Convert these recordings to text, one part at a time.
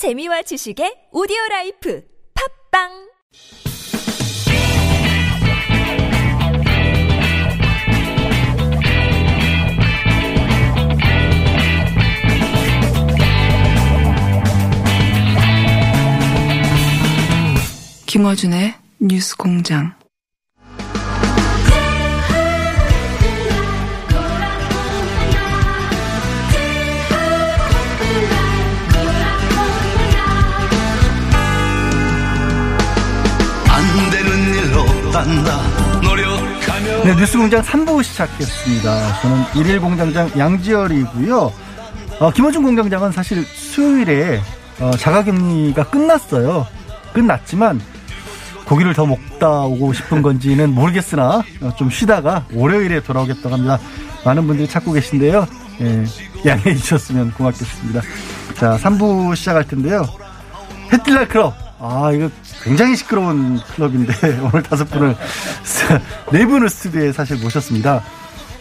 재미와 지식의 오디오 라이프 팝빵 김어준의 뉴스 공장. 딴다 노력하며 네, 뉴스공장 3부 시작했습니다. 저는 일일 공장장 양지열이고요. 어, 김호중 공장장은 사실 수요일에 어, 자가격리가 끝났어요. 끝났지만 고기를 더 먹다 오고 싶은 건지는 모르겠으나 어, 좀 쉬다가 월요일에 돌아오겠다고 합니다. 많은 분들이 찾고 계신데요. 예, 양해해 주셨으면 고맙겠습니다. 자, 3부 시작할 텐데요. 해뜰날 클럽. 아, 이거 굉장히 시끄러운 클럽인데, 오늘 다섯 분을, 네 분을 스튜디오에 사실 모셨습니다.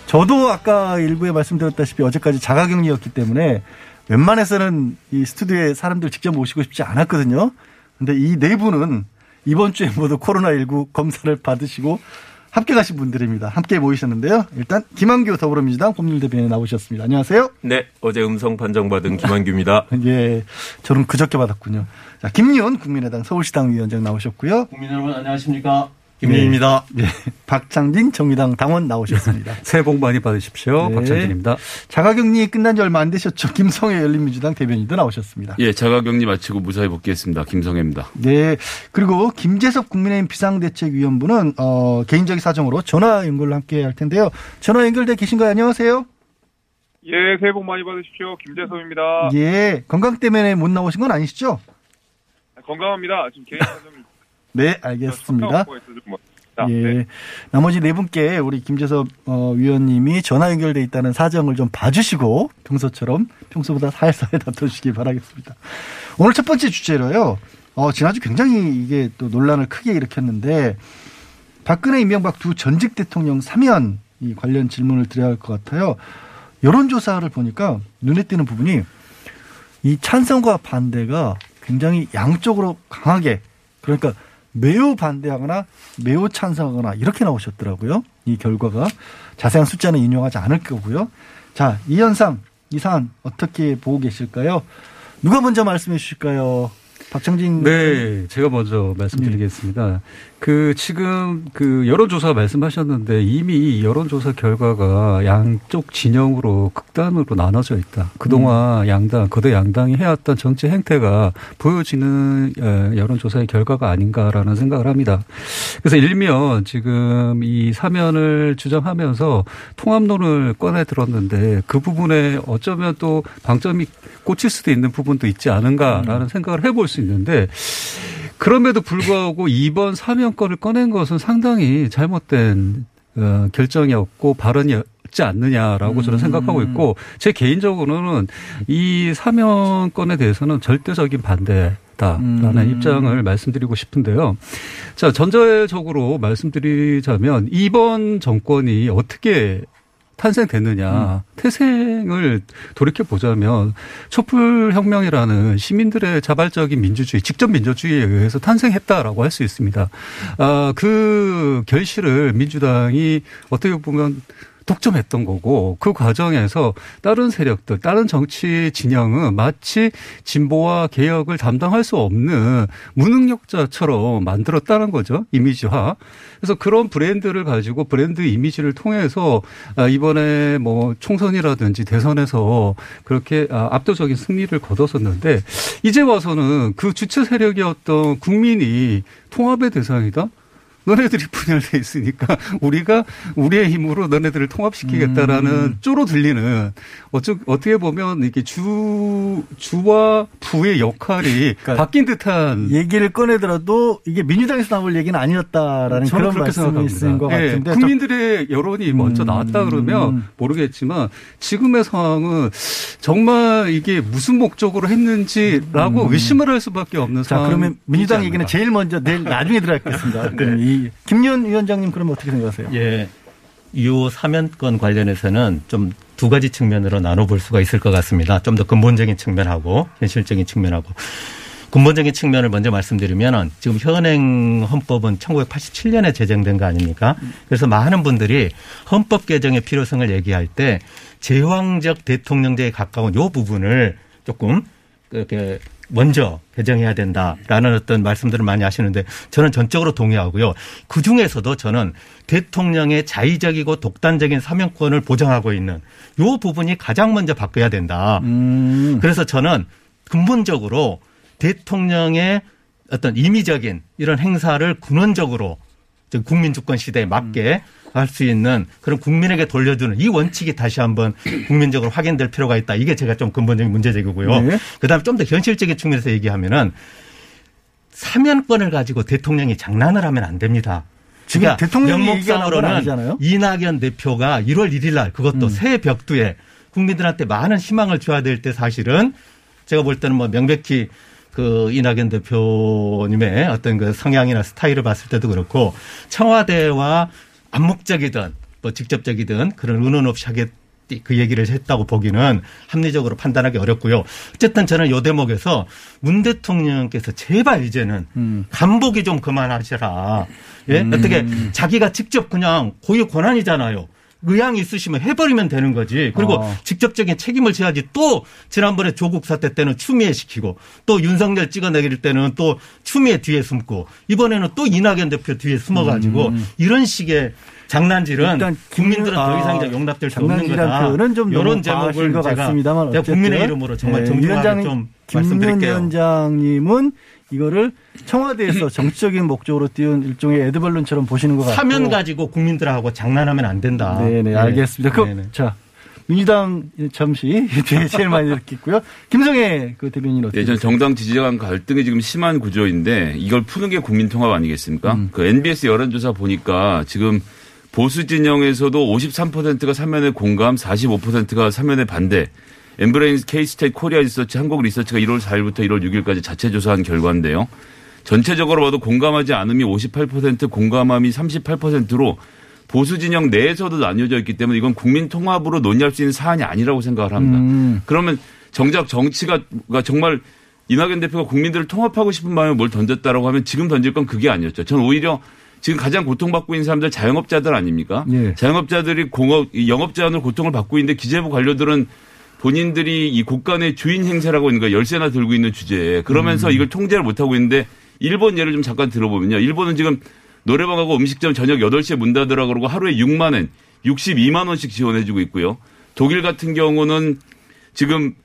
저도 아까 일부에 말씀드렸다시피 어제까지 자가격리였기 때문에 웬만해서는 이 스튜디오에 사람들 직접 모시고 싶지 않았거든요. 근데 이 네 분은 이번 주에 모두 코로나19 검사를 받으시고 함께 가신 분들입니다. 함께 모이셨는데요. 일단 김한규 더불어민주당 법률대변인 나오셨습니다. 안녕하세요. 네, 어제 음성 판정받은 김한규입니다. 예, 저는 그저께 받았군요. 자, 김윤 국민의당 서울시당 위원장 나오셨고요. 국민 여러분 안녕하십니까? 김윤입니다. 예, 박창진 정의당 당원 나오셨습니다. 새해 복 많이 받으십시오. 네. 박찬진입니다. 자가격리 끝난 지 얼마 안 되셨죠. 김성애 열린민주당 대변인도 나오셨습니다. 예, 자가격리 마치고 무사히 복귀했습니다. 김성혜입니다. 네. 그리고 김재섭 국민의힘 비상대책위원부는 어, 개인적인 사정으로 전화 연결로 함께 할 텐데요. 전화 연결돼 계신가요? 안녕하세요. 예, 새해 복 많이 받으십시오. 김재섭입니다. 예. 건강 때문에 못 나오신 건 아니시죠? 건강합니다. 지금 개인 사정이 네, 알겠습니다. 자, 예. 네. 나머지 네 분께 우리 김재섭 어, 위원님이 전화 연결돼 있다는 사정을 좀 봐주시고 평소처럼 평소보다 살살 다퉈주시기 바라겠습니다. 오늘 첫 번째 주제로요. 어, 지난주 굉장히 이게 또 논란을 크게 일으켰는데 박근혜 이명박 두 전직 대통령 사면 이 관련 질문을 드려야 할 것 같아요. 여론조사를 보니까 눈에 띄는 부분이 이 찬성과 반대가 굉장히 양쪽으로 강하게 그러니까 매우 반대하거나 매우 찬성하거나 이렇게 나오셨더라고요. 이 결과가 자세한 숫자는 인용하지 않을 거고요. 자, 이 현상, 이 사안 어떻게 보고 계실까요? 누가 먼저 말씀해 주실까요? 박정진 네, 제가 먼저 말씀드리겠습니다. 그 지금 그 여론조사 말씀하셨는데 이미 이 여론조사 결과가 양쪽 진영으로 극단으로 나눠져 있다. 그동안 양당, 거대 양당이 해왔던 정치 행태가 보여지는 에, 여론조사의 결과가 아닌가라는 생각을 합니다. 그래서 일면 지금 이 사면을 주장하면서 통합론을 꺼내 들었는데 그 부분에 어쩌면 또 방점이 꽂힐 수도 있는 부분도 있지 않은가라는 생각을 해볼 수 있는데 그럼에도 불구하고 이번 사면권을 꺼낸 것은 상당히 잘못된 어, 결정이었고 발언이었지 않느냐라고 저는 생각하고 있고 제 개인적으로는 이 사면권에 대해서는 절대적인 반대다라는 음. 입장을 말씀드리고 싶은데요. 자 전제적으로 말씀드리자면 이번 정권이 어떻게 탄생됐느냐. 태생을 돌이켜 보자면 촛불 혁명이라는 시민들의 자발적인 민주주의, 직접 민주주의에 의해서 탄생했다라고 할 수 있습니다. 아, 그 결실을 민주당이 어떻게 보면 독점했던 거고 그 과정에서 다른 세력들, 다른 정치 진영은 마치 진보와 개혁을 담당할 수 없는 무능력자처럼 만들었다는 거죠. 이미지화. 그래서 그런 브랜드를 가지고 브랜드 이미지를 통해서 아, 이번에 뭐 총선이라든지 대선에서 그렇게 아, 압도적인 승리를 거뒀었는데 이제 와서는 그 주체 세력이었던 국민이 통합의 대상이다. 너네들이 분열돼 있으니까 우리가 우리의 힘으로 너네들을 통합시키겠다라는 음. 쪼로 들리는 어쩌, 어떻게 보면 이렇게 주 주와 부의 역할이 그러니까 바뀐 듯한 얘기를 꺼내더라도 이게 민주당에서 나올 얘기는 아니었다라는 그런 말씀이신. 것 예, 같은데 국민들의 여론이 먼저 음. 나왔다 그러면 모르겠지만 지금의 상황은 정말 이게 무슨 목적으로 했는지라고 의심을 할 수밖에 없는 음. 자 상황. 그러면 민주당 얘기는 제일 먼저 내일 나중에 들어가겠습니다. 그 김윤 위원장님 그러면 어떻게 생각하세요? 예. 요 사면권 관련해서는 좀 두 가지 측면으로 나눠볼 수가 있을 것 같습니다. 좀 더 근본적인 측면하고 현실적인 측면하고 근본적인 측면을 먼저 말씀드리면 지금 현행 헌법은 1987년에 제정된 거 아닙니까? 그래서 많은 분들이 헌법 개정의 필요성을 얘기할 때 제왕적 대통령제에 가까운 요 부분을 조금 그렇게 먼저 개정해야 된다라는 어떤 말씀들을 많이 하시는데 저는 전적으로 동의하고요. 그 중에서도 저는 대통령의 자의적이고 독단적인 사명권을 보장하고 있는 요 부분이 가장 먼저 바뀌어야 된다. 음. 그래서 저는 근본적으로 대통령의 어떤 임의적인 이런 행사를 근원적으로 좀 국민 주권 시대에 맞게 할 수 있는 그런 국민에게 돌려주는 이 원칙이 다시 한번 국민적으로 확인될 필요가 있다. 이게 제가 좀 근본적인 문제 제기고요. 네. 그다음에 좀 더 현실적인 측면에서 얘기하면은 사면권을 가지고 대통령이 장난을 하면 안 됩니다. 지금 그러니까 건 명목상으로는. 이낙연 대표가 1월 1일 날 그것도 음. 새 벽두에 국민들한테 많은 희망을 줘야 될 때 사실은 제가 볼 때는 뭐 명백히 그 이낙연 대표님의 어떤 그 성향이나 스타일을 봤을 때도 그렇고 청와대와 암묵적이든 뭐 직접적이든 그런 의논 없이 하겠 그 얘기를 했다고 보기는 합리적으로 판단하기 어렵고요. 어쨌든 저는 요 대목에서 문 대통령께서 제발 이제는 음. 간복이 좀 그만하시라. 예? 어떻게 자기가 직접 그냥 고유 권한이잖아요. 의향이 있으시면 해버리면 되는 거지. 그리고 어. 직접적인 책임을 져야지 또 지난번에 조국 사태 때는 추미애 시키고 또 윤석열 찍어내길 때는 또 추미애 뒤에 숨고 이번에는 또 이낙연 대표 뒤에 숨어가지고 이런 식의 장난질은 음. 일단 국민들은 김- 더 아, 이상 이제 용납될 수 없는 거다. 표현은 좀 이런 제목을 것 제가, 같습니다만 제가 국민의 이름으로 정말 예, 정중하게 위원장, 좀 말씀드릴게요. 위원장님은 이거를 청와대에서 정치적인 목적으로 띄운 일종의 에드벌룬처럼 보시는 것 같고 사면 가지고 국민들하고 장난하면 안 된다. 네네 네. 알겠습니다. 그럼 네네. 자 민주당 잠시 뒤에 제일 많이 듣겠고요. 김성회 그 대변인 어떻게 예, 전 보세요? 정당 지지 간 갈등이 지금 심한 구조인데 이걸 푸는 게 국민통합 아니겠습니까? 그 NBS 여론조사 보니까 지금 보수 진영에서도 53%가 사면에 공감, 45%가 사면에 반대. 엠브레인 케이스탯 코리아 리서치 한국 리서치가 1월 4일부터 1월 6일까지 자체 조사한 결과인데요. 전체적으로 봐도 공감하지 않음이 58%, 공감함이 38%로 보수 진영 내에서도 나뉘어져 있기 때문에 이건 국민 통합으로 논의할 수 있는 사안이 아니라고 생각을 합니다. 음. 그러면 정작 정치가 가 정말 이낙연 대표가 국민들을 통합하고 싶은 마음에 뭘 던졌다라고 하면 지금 던질 건 그게 아니었죠. 저는 오히려 지금 가장 고통받고 있는 사람들 자영업자들 아닙니까? 예. 자영업자들이 공업 이 영업 제한으로 고통을 받고 있는데 기재부 관료들은 본인들이 이 국간의 주인 행세라고 있는 거 열쇠나 들고 있는 주제에 그러면서 이걸 통제를 못 하고 있는데 일본 예를 좀 잠깐 들어보면요. 일본은 지금 노래방하고 음식점 저녁 8시에 문 닫으라 그러고 하루에 6만 원, 62만 원씩 지원해 주고 있고요. 독일 같은 경우는 지금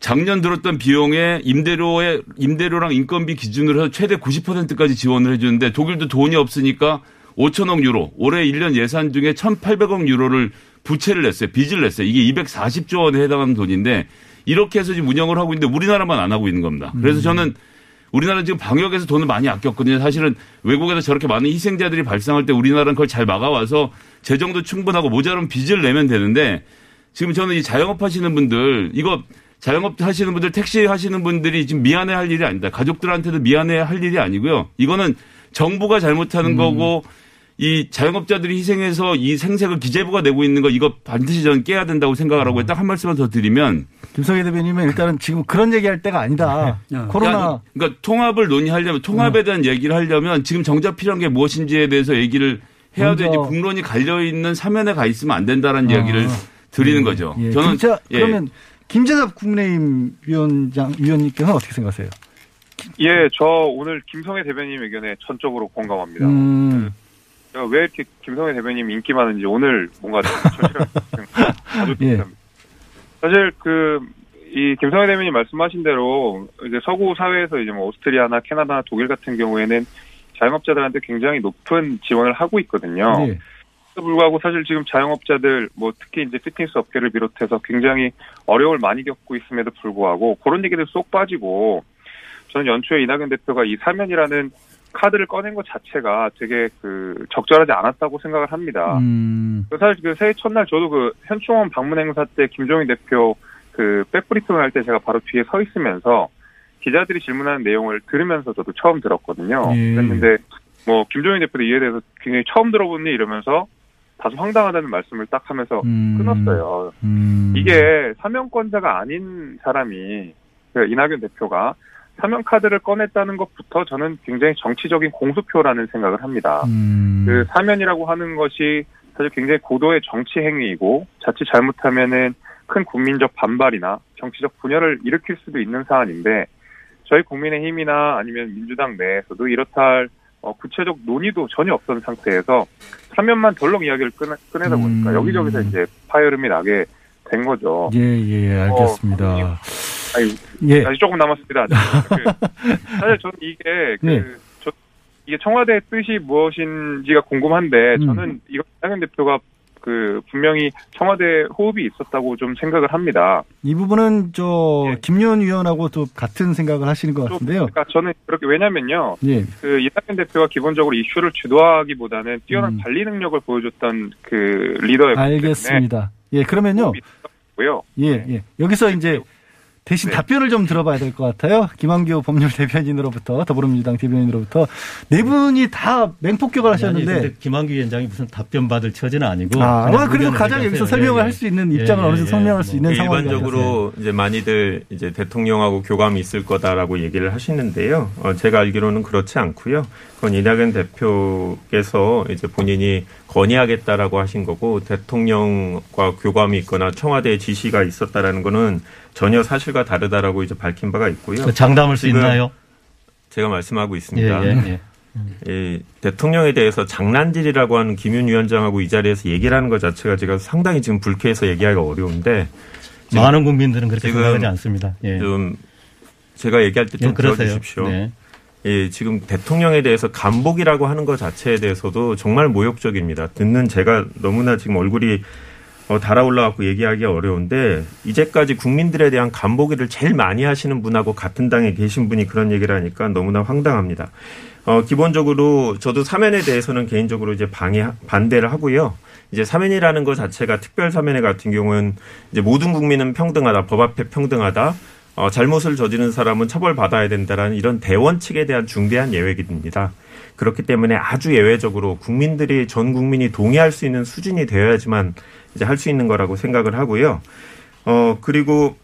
작년 들었던 비용에 임대료의 임대료랑 인건비 기준으로 해서 최대 90%까지 지원을 해 주는데 독일도 돈이 없으니까 5천억 유로, 올해 1년 예산 중에 1,800억 유로를 부채를 냈어요. 빚을 냈어요. 이게 240조 원에 해당하는 돈인데 이렇게 해서 지금 운영을 하고 있는데 우리나라만 안 하고 있는 겁니다. 그래서 저는 우리나라는 지금 방역에서 돈을 많이 아꼈거든요. 사실은 외국에서 저렇게 많은 희생자들이 발생할 때 우리나라는 그걸 잘 막아와서 재정도 충분하고 모자란 빚을 내면 되는데 지금 저는 이 자영업 하시는 분들 이거 자영업 하시는 분들 택시 하시는 분들이 지금 미안해 할 일이 아니다. 가족들한테도 미안해 할 일이 아니고요. 이거는 정부가 잘못하는 거고 이 자영업자들이 희생해서 이 생색을 기재부가 내고 있는 거 이거 반드시 저는 깨야 된다고 생각을 하고 딱한 말씀만 더 드리면 김성애 대변인은 일단은 지금 그런 얘기할 때가 아니다. 코로나 그러니까, 그러니까 통합을 논의하려면 통합에 대한 얘기를 하려면 지금 정작 필요한 게 무엇인지에 대해서 얘기를 해야 먼저- 되지 국론이 갈려 있는 사면에 가 있으면 안 된다는 이야기를 드리는 거죠. 예. 저는 진짜 예. 그러면 김재섭 국민의힘 위원장 위원님께서는 어떻게 생각하세요? 예, 저 오늘 김성애 대변인 의견에 전적으로 공감합니다. 음, 제가 왜 이렇게 김성애 대변인 인기 많은지 오늘 뭔가 아주 예. 사실 그 이 김성애 대변인 말씀하신 대로 이제 서구 사회에서 이제 뭐 오스트리아나 캐나다나 독일 같은 경우에는 자영업자들한테 굉장히 높은 지원을 하고 있거든요. 예. 불구하고 사실 지금 자영업자들 뭐 특히 이제 피트니스 업계를 비롯해서 굉장히 어려움을 많이 겪고 있음에도 불구하고 그런 얘기들 쏙 빠지고 저는 연초에 이낙연 대표가 이 사면이라는 카드를 꺼낸 것 자체가 되게 그 적절하지 않았다고 생각을 합니다. 음, 그 사실 그 새해 첫날 저도 그 현충원 방문 행사 때 김종인 대표 그 백브리핑을 할 때 제가 바로 뒤에 서 있으면서 기자들이 질문하는 내용을 들으면서 저도 처음 들었거든요. 예. 그랬는데 뭐 김종인 대표도 이에 대해서 굉장히 처음 들어보니 이러면서 다소 황당하다는 말씀을 딱 하면서 음. 끊었어요. 음. 이게 사면권자가 아닌 사람이 그 이낙연 대표가 사면 카드를 꺼냈다는 것부터 저는 굉장히 정치적인 공수표라는 생각을 합니다. 음. 그 사면이라고 하는 것이 사실 굉장히 고도의 정치 행위이고 자칫 잘못하면은 큰 국민적 반발이나 정치적 분열을 일으킬 수도 있는 사안인데 저희 국민의힘이나 아니면 민주당 내에서도 이렇다 할 어, 구체적 논의도 전혀 없던 상태에서 사면만 덜렁 이야기를 꺼내, 꺼내다 보니까 음. 여기저기서 이제 파열음이 나게 된 거죠. 예, 예, 알겠습니다. 어, 아니, 예. 아직 조금 남았습니다. 그, 사실 저는 이게 그, 네. 저, 이게 청와대의 뜻이 무엇인지가 궁금한데 음. 저는 이거 이낙연 대표가 그 분명히 청와대 호흡이 있었다고 좀 생각을 합니다. 이 부분은 저 예. 김윤 위원하고 또 같은 생각을 하시는 것 좀, 같은데요. 그러니까 저는 그렇게 왜냐면요. 예. 그 이낙연 대표가 기본적으로 이슈를 주도하기보다는 뛰어난 음. 관리 능력을 보여줬던 그 리더였기 때문에 알겠습니다. 예, 그러면요. 예, 예. 여기서 이제 대신 네. 답변을 좀 들어봐야 될 것 같아요. 김한규 법률 대변인으로부터 더불어민주당 대변인으로부터 네 분이 다 맹폭격을 아니, 하셨는데 근데 김한규 위원장이 무슨 답변 받을 처지는 아니고. 아, 그냥 아, 그래도 의견을 가장 얘기하세요. 여기서 설명을 예, 할수 있는 입장을 예, 어느 정도 예, 설명할 수 뭐. 있는 상황이 일반적으로 이제 많이들 이제 대통령하고 교감이 있을 거다라고 얘기를 하시는데요. 어, 제가 알기로는 그렇지 않고요. 그건 이낙연 대표께서 이제 본인이 건의하겠다라고 하신 거고 대통령과 교감이 있거나 청와대의 지시가 있었다라는 거는 전혀 사실과 다르다라고 이제 밝힌 바가 있고요. 그 장담할 수 있나요? 제가 말씀하고 예, 있습니다. 예, 예. 이 대통령에 대해서 장난질이라고 하는 김윤 위원장하고 이 자리에서 얘기를 하는 것 자체가 제가 상당히 지금 불쾌해서 얘기하기가 어려운데 많은 국민들은 그렇게 생각하지 않습니다. 예. 좀 제가 얘기할 때좀 예. 들어주십시오. 네. 예, 지금 대통령에 대해서 간복이라고 하는 것 자체에 대해서도 정말 모욕적입니다. 듣는 제가 너무나 지금 얼굴이 어, 달아올라갖고 얘기하기 어려운데 이제까지 국민들에 대한 간보기를 제일 많이 하시는 분하고 같은 당에 계신 분이 그런 얘기를 하니까 너무나 황당합니다. 어, 기본적으로 저도 사면에 대해서는 개인적으로 이제 방해, 반대를 하고요. 이제 사면이라는 것 자체가 특별 사면회 같은 경우는 이제 모든 국민은 평등하다, 법 앞에 평등하다, 어, 잘못을 저지른 사람은 처벌받아야 된다라는 이런 대원칙에 대한 중대한 예외입니다. 그렇기 때문에 아주 예외적으로 국민들이 전 국민이 동의할 수 있는 수준이 되어야지만 이제 할 수 있는 거라고 생각을 하고요. 어, 그리고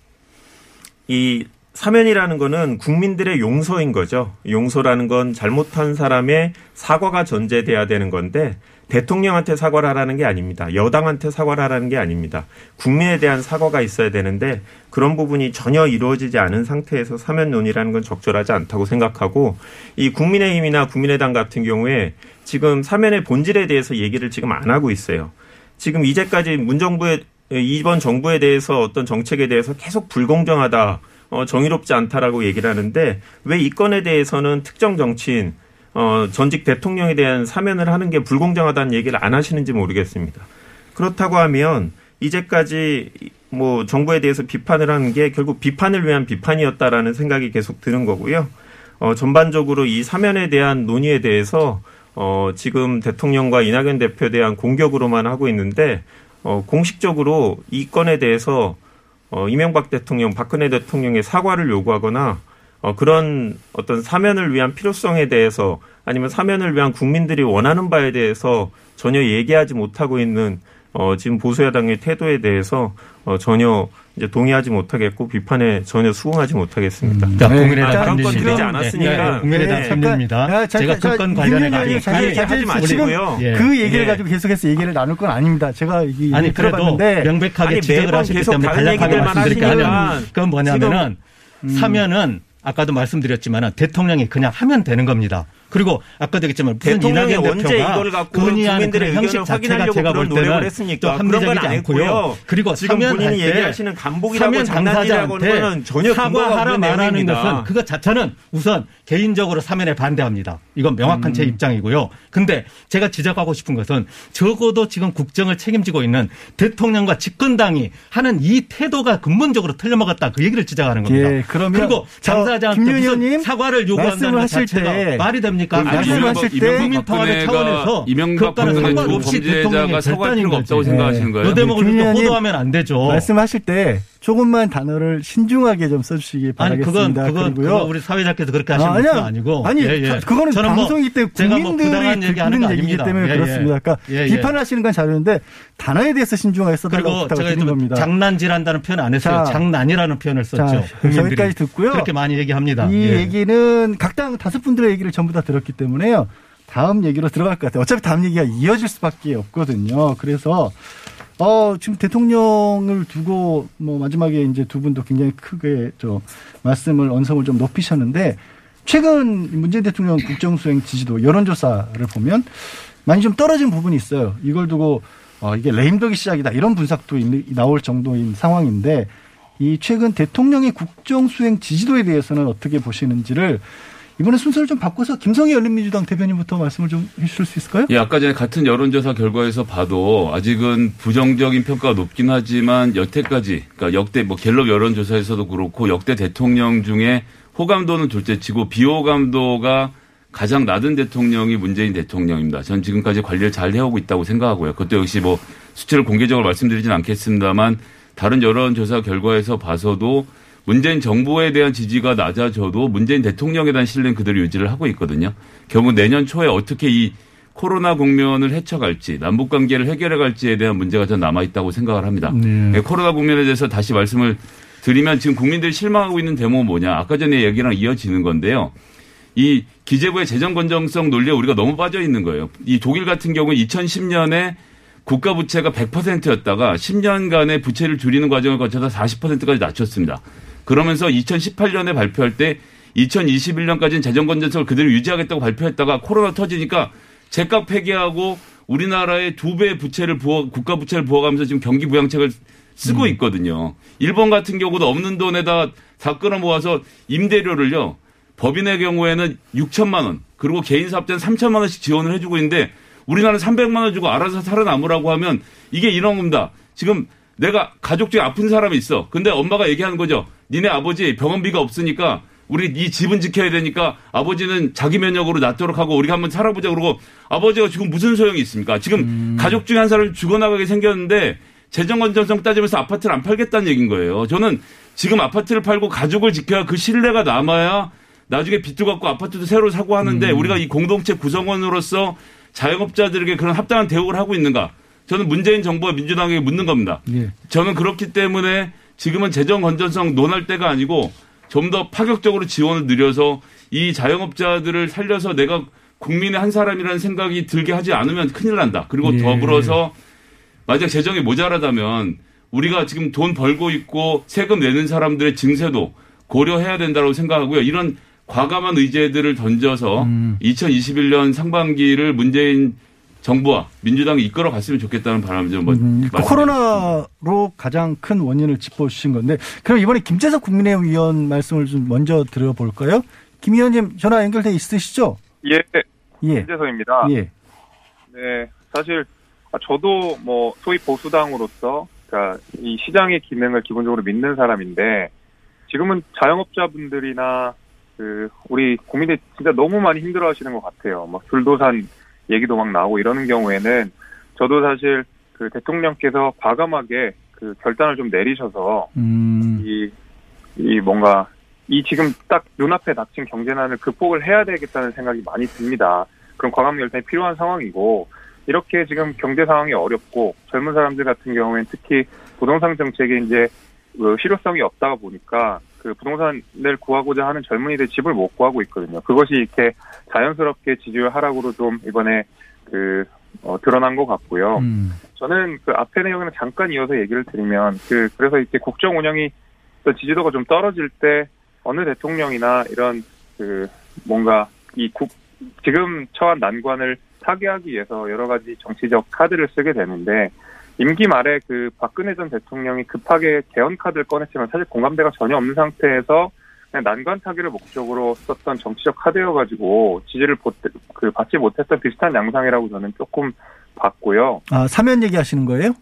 이 사면이라는 거는 국민들의 용서인 거죠. 용서라는 건 잘못한 사람의 사과가 전제돼야 되는 건데 대통령한테 사과를 하라는 게 아닙니다. 여당한테 사과를 하라는 게 아닙니다. 국민에 대한 사과가 있어야 되는데 그런 부분이 전혀 이루어지지 않은 상태에서 사면 논의라는 건 적절하지 않다고 생각하고 이 국민의힘이나 국민의당 같은 경우에 지금 사면의 본질에 대해서 얘기를 지금 안 하고 있어요. 지금 이제까지 문정부의 이번 정부에 대해서 어떤 정책에 대해서 계속 불공정하다, 어, 정의롭지 않다라고 얘기를 하는데 왜 이 건에 대해서는 특정 정치인 어, 전직 대통령에 대한 사면을 하는 게 불공정하다는 얘기를 안 하시는지 모르겠습니다. 그렇다고 하면 이제까지 뭐 정부에 대해서 비판을 하는 게 결국 비판을 위한 비판이었다라는 생각이 계속 드는 거고요. 어, 전반적으로 이 사면에 대한 논의에 대해서 어, 지금 대통령과 이낙연 대표에 대한 공격으로만 하고 있는데 어, 공식적으로 이 건에 대해서 어, 이명박 대통령, 박근혜 대통령의 사과를 요구하거나 어, 그런 어떤 사면을 위한 필요성에 대해서 아니면 사면을 위한 국민들이 원하는 바에 대해서 전혀 얘기하지 못하고 있는 어, 지금 보수야당의 태도에 대해서 어, 전혀 이제 동의하지 못하겠고 비판에 전혀 수긍하지 못하겠습니다. 자, 네, 국민의당 발언권 참여입니다. 드리지 않았으니까. 네, 네, 국민의당 네. 참여입니다. 야, 잠깐, 제가 자, 그건 김 관련해 가지고 얘기 하지 마시고요. 예. 그 얘기를 예. 가지고 계속해서 얘기를 나눌 건 아닙니다. 제가 이 아니 그래도 명백하게 아니, 지적을 하셨기 때문에 간략하게. 하시니까 하면 그건 뭐냐면은 음. 사면은 아까도 말씀드렸지만 대통령이 그냥 하면 되는 겁니다. 그리고 아까도 얘기했지만 대통령이 언제 이걸 갖고 국민들의 그런 형식 의견을 확인하려고 제가 볼 그런 노력을 때는 했습니까? 또 그런 건 합리적이지 안 않고요. 그리고 지금 본인이 때 얘기하시는 간복이라고 사면 장난이라고 하는 거는 전혀 사과하라 말하는. 것은 그것 자체는 우선 개인적으로 사면에 반대합니다. 이건 명확한 제 입장이고요. 근데 제가 지적하고 싶은 것은 적어도 지금 국정을 책임지고 있는 대통령과 집권당이 하는 이 태도가 근본적으로 틀려먹었다. 그 얘기를 지적하는 겁니다. 예, 그러면 그리고 김 무슨 사과를 요구한다는 자체가 때 말이 됩니까? 그 아니, 말씀하실 때 이명박 국민통합의 차원에서 그것과는 상관없이 대통령이 사과할 결단인 필요가 없다고. 생각하시는 거예요? 요 대목을 김또 호도하면 안 되죠. 말씀하실 때 조금만 단어를 신중하게 좀 써주시기 아니 그건 바라겠습니다. 그건 그리고요. 그거 우리 사회자께서 그렇게 하시는 아, 건 아니야. 아니고 아니, 예, 예. 저- 그거는 저는 뭐 방송이기 때문에 뭐 국민들이 얘기하는 듣는 아닙니다. 때문에 예, 예. 그렇습니다. 그러니까 예, 예. 비판하시는 건 자료인데 단어에 대해서 신중하게 써달라고 그리고 부탁을 제가 드린 좀 겁니다. 장난질한다는 표현 안 했어요. 자. 장난이라는 표현을 썼죠. 여기까지 듣고요. 그렇게 많이 얘기합니다. 이 예. 얘기는 각 당 다섯 분들의 얘기를 전부 다 들었기 때문에요. 다음 얘기로 들어갈 것 같아요. 어차피 다음 얘기가 이어질 수밖에 없거든요. 그래서 어, 지금 대통령을 두고 뭐 마지막에 이제 두 분도 굉장히 크게 저 말씀을 언성을 좀 높이셨는데 최근 문재인 대통령 국정수행 지지도 여론조사를 보면 많이 좀 떨어진 부분이 있어요. 이걸 두고 어, 이게 레임덕이 시작이다 이런 분석도 있- 나올 정도인 상황인데 이 최근 대통령의 국정수행 지지도에 대해서는 어떻게 보시는지를 이번에 순서를 좀 바꿔서 김성희 열린민주당 대변인부터 말씀을 좀 해주실 수 있을까요? 예, 아까 전에 같은 여론조사 결과에서 봐도 아직은 부정적인 평가가 높긴 하지만 여태까지, 그러니까 역대 뭐 갤럽 여론조사에서도 그렇고 역대 대통령 중에 호감도는 둘째치고 비호감도가 가장 낮은 대통령이 문재인 대통령입니다. 전 지금까지 관리를 잘 해오고 있다고 생각하고요. 그것도 역시 뭐 수치를 공개적으로 말씀드리진 않겠습니다만 다른 여론조사 결과에서 봐서도 문재인 정부에 대한 지지가 낮아져도 문재인 대통령에 대한 신뢰는 그대로 유지를 하고 있거든요. 결국 내년 초에 어떻게 이 코로나 국면을 헤쳐갈지 남북 관계를 해결해 갈지에 대한 문제가 전 남아 있다고 생각을 합니다. 네. 예, 코로나 국면에 대해서 다시 말씀을 드리면 지금 국민들이 실망하고 있는 대목은 뭐냐? 아까 전에 얘기랑 이어지는 건데요. 이 기재부의 재정 건정성 논리에 우리가 너무 빠져 있는 거예요. 이 독일 같은 경우 2010년에 국가 부채가 100%였다가 10년간의 부채를 줄이는 과정을 거쳐서 40%까지 낮췄습니다. 그러면서 2018년에 발표할 때 2021년까지는 재정 건전성을 그대로 유지하겠다고 발표했다가 코로나 터지니까 제값 폐기하고 우리나라의 두 배의 부채를 부어 국가 부채를 부어가면서 지금 경기 부양책을 쓰고 있거든요. 일본 같은 경우도 없는 돈에다 다 끌어 모아서 임대료를요. 법인의 경우에는 6천만 원 그리고 개인 사업자는 3천만 원씩 지원을 해주고 있는데 우리나라는 300만 원 주고 알아서 살아남으라고 하면 이게 이런 겁니다. 지금 내가 가족 중에 아픈 사람이 있어. 근데 엄마가 얘기하는 거죠. 니네 아버지 병원비가 없으니까 우리 이 집은 지켜야 되니까 아버지는 자기 면역으로 낫도록 하고 우리가 한번 살아보자 그러고 아버지가 지금 무슨 소용이 있습니까? 지금 가족 중에 한 사람이 죽어나가게 생겼는데 재정 건전성 따지면서 아파트를 안 팔겠다는 얘기인 거예요. 저는 지금 아파트를 팔고 가족을 지켜야 그 신뢰가 남아야 나중에 빚도 갚고 아파트도 새로 사고 하는데 우리가 이 공동체 구성원으로서 자영업자들에게 그런 합당한 대우를 하고 있는가? 저는 문재인 정부와 민주당에게 묻는 겁니다. 예. 저는 그렇기 때문에 지금은 재정 건전성 논할 때가 아니고 좀 더 파격적으로 지원을 늘려서 이 자영업자들을 살려서 내가 국민의 한 사람이라는 생각이 들게 하지 않으면 큰일 난다. 그리고 예. 더불어서 만약 재정이 모자라다면 우리가 지금 돈 벌고 있고 세금 내는 사람들의 증세도 고려해야 된다고 생각하고요. 이런 과감한 의제들을 던져서 음. 2021년 상반기를 문재인 정부와 민주당이 이끌어 갔으면 좋겠다는 바람을 좀 먼저 음. 코로나로 가장 큰 원인을 짚어주신 건데 그럼 이번에 김재석 국민의힘 의원 말씀을 좀 먼저 들어볼까요? 김 의원님 전화 연결돼 있으시죠? 예, 예. 김재성입니다. 예. 네, 사실 아, 저도 뭐 소위 보수당으로서 그러니까 이 시장의 기능을 기본적으로 믿는 사람인데 지금은 자영업자분들이나 그 우리 국민들 진짜 너무 많이 힘들어하시는 것 같아요. 막 불도산 얘기도 막 나오고 이러는 경우에는 저도 사실 그 대통령께서 과감하게 그 결단을 좀 내리셔서 음. 이, 이 뭔가 이 지금 딱 눈앞에 닥친 경제난을 극복을 해야 되겠다는 생각이 많이 듭니다. 그런 과감 결단이 필요한 상황이고 이렇게 지금 경제 상황이 어렵고 젊은 사람들 같은 경우에는 특히 부동산 정책에 이제 그 실효성이 없다가 보니까 그 부동산을 구하고자 하는 젊은이들 집을 못 구하고 있거든요. 그것이 이렇게 자연스럽게 지지율 하락으로 좀 이번에 그 어, 드러난 것 같고요. 음. 저는 그 앞에 내용에는 잠깐 이어서 얘기를 드리면 그 그래서 이렇게 국정 운영이 또 지지도가 좀 떨어질 때 어느 대통령이나 이런 그 뭔가 이 국 지금 처한 난관을 타개하기 위해서 여러 가지 정치적 카드를 쓰게 되는데 임기 말에 그 박근혜 전 대통령이 급하게 개헌 카드를 꺼냈지만 사실 공감대가 전혀 없는 상태에서 그냥 난관 타기를 목적으로 썼던 정치적 카드여가지고 지지를 보, 그 받지 못했던 비슷한 양상이라고 저는 조금 봤고요. 아 사면 얘기하시는 거예요?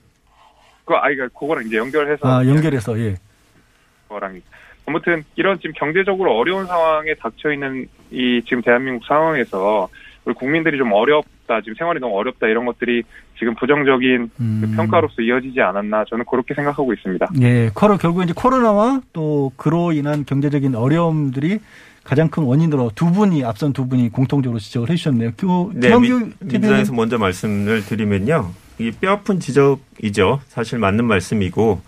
그 아이가 그거랑 이제 연결해서 아 연결해서 예. 거랑 아무튼 이런 지금 경제적으로 어려운 상황에 닥쳐 있는 이 지금 대한민국 상황에서 우리 국민들이 좀 어렵 어렵다, 지금 생활이 너무 어렵다 이런 것들이 지금 부정적인 그 음. 평가로서 이어지지 않았나 저는 그렇게 생각하고 있습니다. 예, 코로 결국 이제 코로나와 또 그로 인한 경제적인 어려움들이 가장 큰 원인으로 두 분이 앞선 두 분이 공통적으로 지적을 해주셨네요. 교, 네, 민-. 민주당에서 먼저 말씀을 드리면요. 이 뼈아픈 지적이죠. 사실 맞는 말씀이고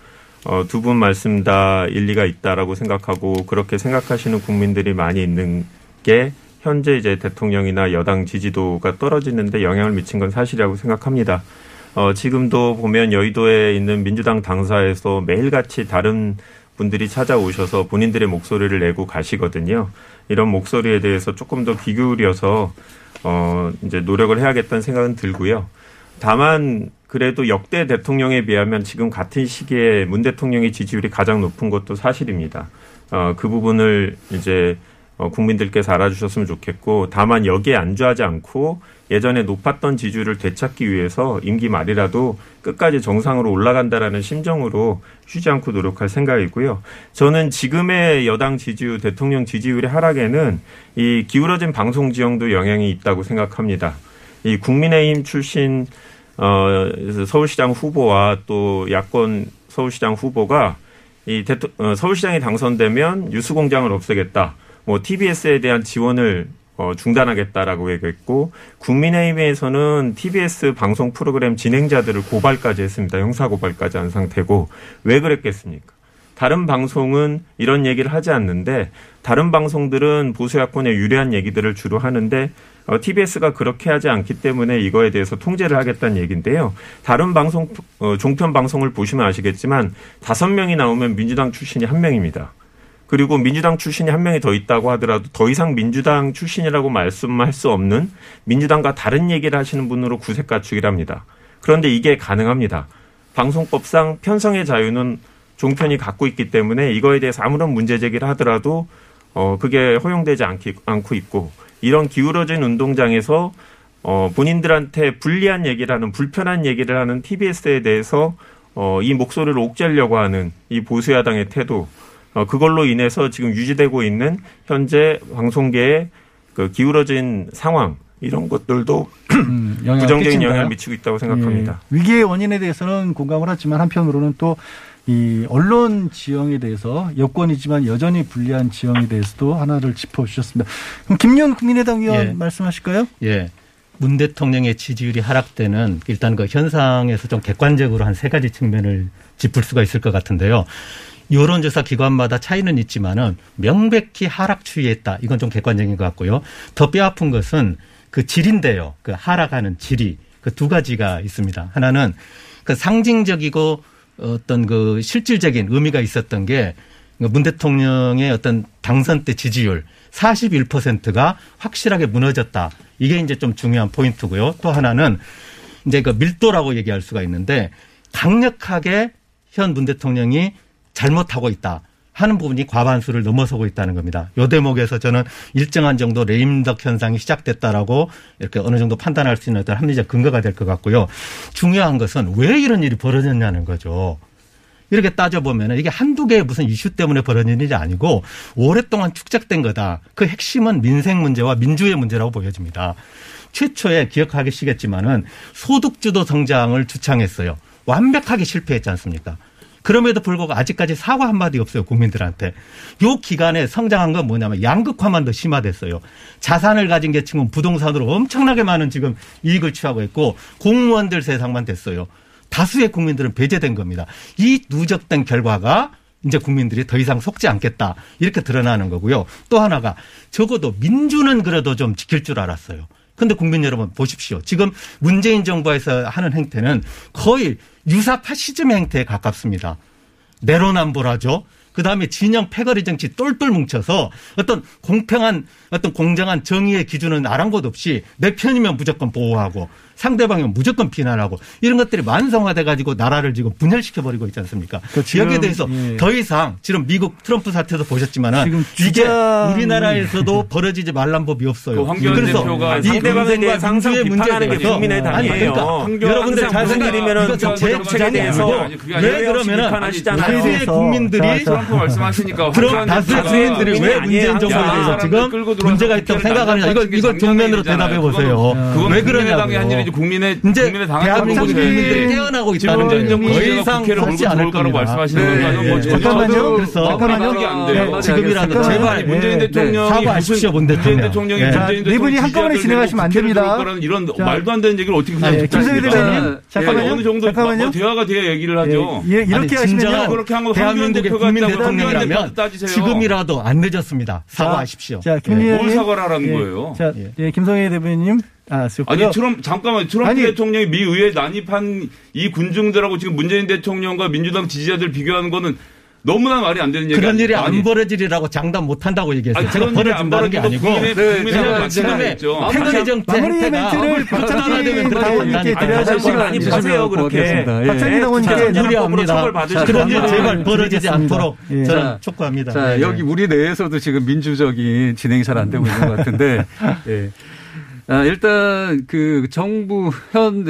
어, 두 분 말씀 다 일리가 있다라고 생각하고 그렇게 생각하시는 국민들이 많이 있는 게 현재 이제 대통령이나 여당 지지도가 떨어지는데 영향을 미친 건 사실이라고 생각합니다. 어, 지금도 보면 여의도에 있는 민주당 당사에서 매일같이 다른 분들이 찾아오셔서 본인들의 목소리를 내고 가시거든요. 이런 목소리에 대해서 조금 더 귀 기울여서 어, 이제 노력을 해야겠다는 생각은 들고요. 다만 그래도 역대 대통령에 비하면 지금 같은 시기에 문 대통령의 지지율이 가장 높은 것도 사실입니다. 어, 그 부분을 이제 어, 국민들께서 알아주셨으면 좋겠고 다만 여기에 안주하지 않고 예전에 높았던 지지율을 되찾기 위해서 임기 말이라도 끝까지 정상으로 올라간다라는 심정으로 쉬지 않고 노력할 생각이고요. 저는 지금의 여당 지지율, 대통령 지지율의 하락에는 이 기울어진 방송 지형도 영향이 있다고 생각합니다. 이 국민의힘 출신 어 서울시장 후보와 또 야권 서울시장 후보가 이 대토, 어, 서울시장이 당선되면 뉴스공장을 없애겠다. 뭐 TBS에 대한 지원을 어, 중단하겠다라고 얘기했고 국민의힘에서는 TBS 방송 프로그램 진행자들을 고발까지 했습니다. 형사 고발까지 한 상태고 왜 그랬겠습니까? 다른 방송은 이런 얘기를 하지 않는데 다른 방송들은 보수 야권에 유리한 얘기들을 주로 하는데 어, TBS가 그렇게 하지 않기 때문에 이거에 대해서 통제를 하겠다는 얘기인데요. 다른 방송 어, 종편 방송을 보시면 아시겠지만 다섯 명이 나오면 민주당 출신이 한 명입니다. 그리고 민주당 출신이 한 명이 더 있다고 하더라도 더 이상 민주당 출신이라고 말씀할 수 없는 민주당과 다른 얘기를 하시는 분으로 구색 갖추기랍니다. 그런데 이게 가능합니다. 방송법상 편성의 자유는 종편이 갖고 있기 때문에 이거에 대해서 아무런 문제 제기를 하더라도 어 그게 허용되지 않기, 않고 있고 이런 기울어진 운동장에서 어 본인들한테 불리한 얘기를 하는 불편한 얘기를 하는 TBS에 대해서 어 이 목소리를 옥죄려고 하는 이 보수 야당의 태도 어 그걸로 인해서 지금 유지되고 있는 현재 방송계의 그 기울어진 상황 이런 것들도 음, 영향을 부정적인 끼친다. 영향을 미치고 있다고 생각합니다. 예, 위기의 원인에 대해서는 공감을 하지만 한편으로는 또 이 언론 지형에 대해서 여권이지만 여전히 불리한 지형에 대해서도 하나를 짚어주셨습니다. 그럼 김윤 국민의당 의원 예. 말씀하실까요? 예. 문 대통령의 지지율이 하락되는 일단 그 현상에서 좀 객관적으로 한 세 가지 측면을 짚을 수가 있을 것 같은데요. 여론조사 기관마다 차이는 있지만은 명백히 하락 추이했다. 이건 좀 객관적인 것 같고요. 더 뼈아픈 것은 그 질인데요. 그 하락하는 질이 그 두 가지가 있습니다. 하나는 그 상징적이고 어떤 그 실질적인 의미가 있었던 게 문 대통령의 어떤 당선 때 지지율 41%가 확실하게 무너졌다. 이게 이제 좀 중요한 포인트고요. 또 하나는 이제 그 밀도라고 얘기할 수가 있는데 강력하게 현 문 대통령이 잘못하고 있다. 하는 부분이 과반수를 넘어서고 있다는 겁니다. 요 대목에서 저는 일정한 정도 레임덕 현상이 시작됐다라고 이렇게 어느 정도 판단할 수 있는 어떤 합리적 근거가 될 것 같고요. 중요한 것은 왜 이런 일이 벌어졌냐는 거죠. 이렇게 따져보면 이게 한두 개의 무슨 이슈 때문에 벌어진 일이 아니고 오랫동안 축적된 거다. 그 핵심은 민생 문제와 민주의 문제라고 보여집니다. 최초에 기억하시겠지만은 소득주도 성장을 주창했어요. 완벽하게 실패했지 않습니까? 그럼에도 불구하고 아직까지 사과 한마디 없어요, 국민들한테. 요 기간에 성장한 건 뭐냐면 양극화만 더 심화됐어요. 자산을 가진 계층은 부동산으로 엄청나게 많은 지금 이익을 취하고 있고 공무원들 세상만 됐어요. 다수의 국민들은 배제된 겁니다. 이 누적된 결과가 이제 국민들이 더 이상 속지 않겠다. 이렇게 드러나는 거고요. 또 하나가 적어도 민주는 그래도 좀 지킬 줄 알았어요. 근데 국민 여러분 보십시오. 지금 문재인 정부에서 하는 행태는 거의 유사 파시즘 행태에 가깝습니다. 내로남불하죠. 그 다음에 진영 패거리 정치 똘똘 뭉쳐서 어떤 공평한 어떤 공정한 정의의 기준은 아랑곳 없이 내 편이면 무조건 보호하고 상대방이면 무조건 비난하고 이런 것들이 만성화돼 가지고 나라를 지금 분열시켜 버리고 있지 않습니까? 그 지금, 여기에 대해서 예. 더 이상 지금 미국 트럼프 사태도 보셨지만은 지금 이게 우리나라에서도 벌어지지 말란 법이 없어요. 그 그래서 이 대해서 항상 민주의 문제에 대해서 국민의 아니 당이에요. 그러니까 여러분들 잘 생각하면은 이건 제 주장이 대해서 아니고 그게 왜 그러면은. 다수의 그래서 국민들이 자, 자, 트럼프 말씀하시니까 그럼 황교안 다수 대표가 국민들이 왜. 문재인 정부에 대해서 지금 문제가 있다고 생각하느냐. 이거, 이거 정면으로. 대답해 보세요. 왜 그러냐고요. 일이지 국민의 이제 국민의 당한 국민들이 태어나고 있다는 문재인 거예요. 더 이상 몰고 않을 거라고. 말씀하시는 네, 거는 네, 뭐 네. 잠깐만요. 그래서 잠깐만요. 돼요. 네, 지금이라도 잠깐만요. 제발 문재인 네. 대통령이 사과하십시오, 문 대통령. 대통령이 네. 문재인 자, 대통령 네 분이 한꺼번에 진행하시면 안 됩니다. 이런 자, 말도 안 되는 얘기를 어떻게 네, 김성희 부탁드립니다. 대변인, 예, 잠깐만요. 어느 정도 잠깐만요. 뭐 대화가 돼야 얘기를 하죠. 예, 예, 이렇게 하시면요. 그렇게 한거 황교안 대표가 국민 대통령이라면. 지금이라도 안 늦었습니다. 사과하십시오. 자, 예. 김리현 뭘 사과를 하라는 거예요? 자, 예, 김성애 대변인 님. 아. 아니 트럼프 잠깐만 트럼프 아니, 대통령이 미 의회에 난입한 이 군중들하고 지금 문재인 대통령과 민주당 지지자들 비교하는 거는 너무나 말이 안 되는 얘기 그런 일이 아니, 안 벌어지리라고 장담 못 한다고 얘기했어요. 아니, 제가 그런 일이 안 벌어진다는 게 아니고 국민의- 네, 국민의 마찬가지죠. 지금의 정책 마무리 행태가 멘트를 당원님께 된다니까. 드려야 될 시간 그렇게. 박찬기 당원님께 자, 무리합니다. 그런 일. 제발 벌어지지. 않도록 예. 저는 자, 촉구합니다. 자, 네. 여기 우리 내에서도 지금 민주적인 진행이 잘 안 되고 있는 것 같은데, 예. 아, 일단 그 정부 현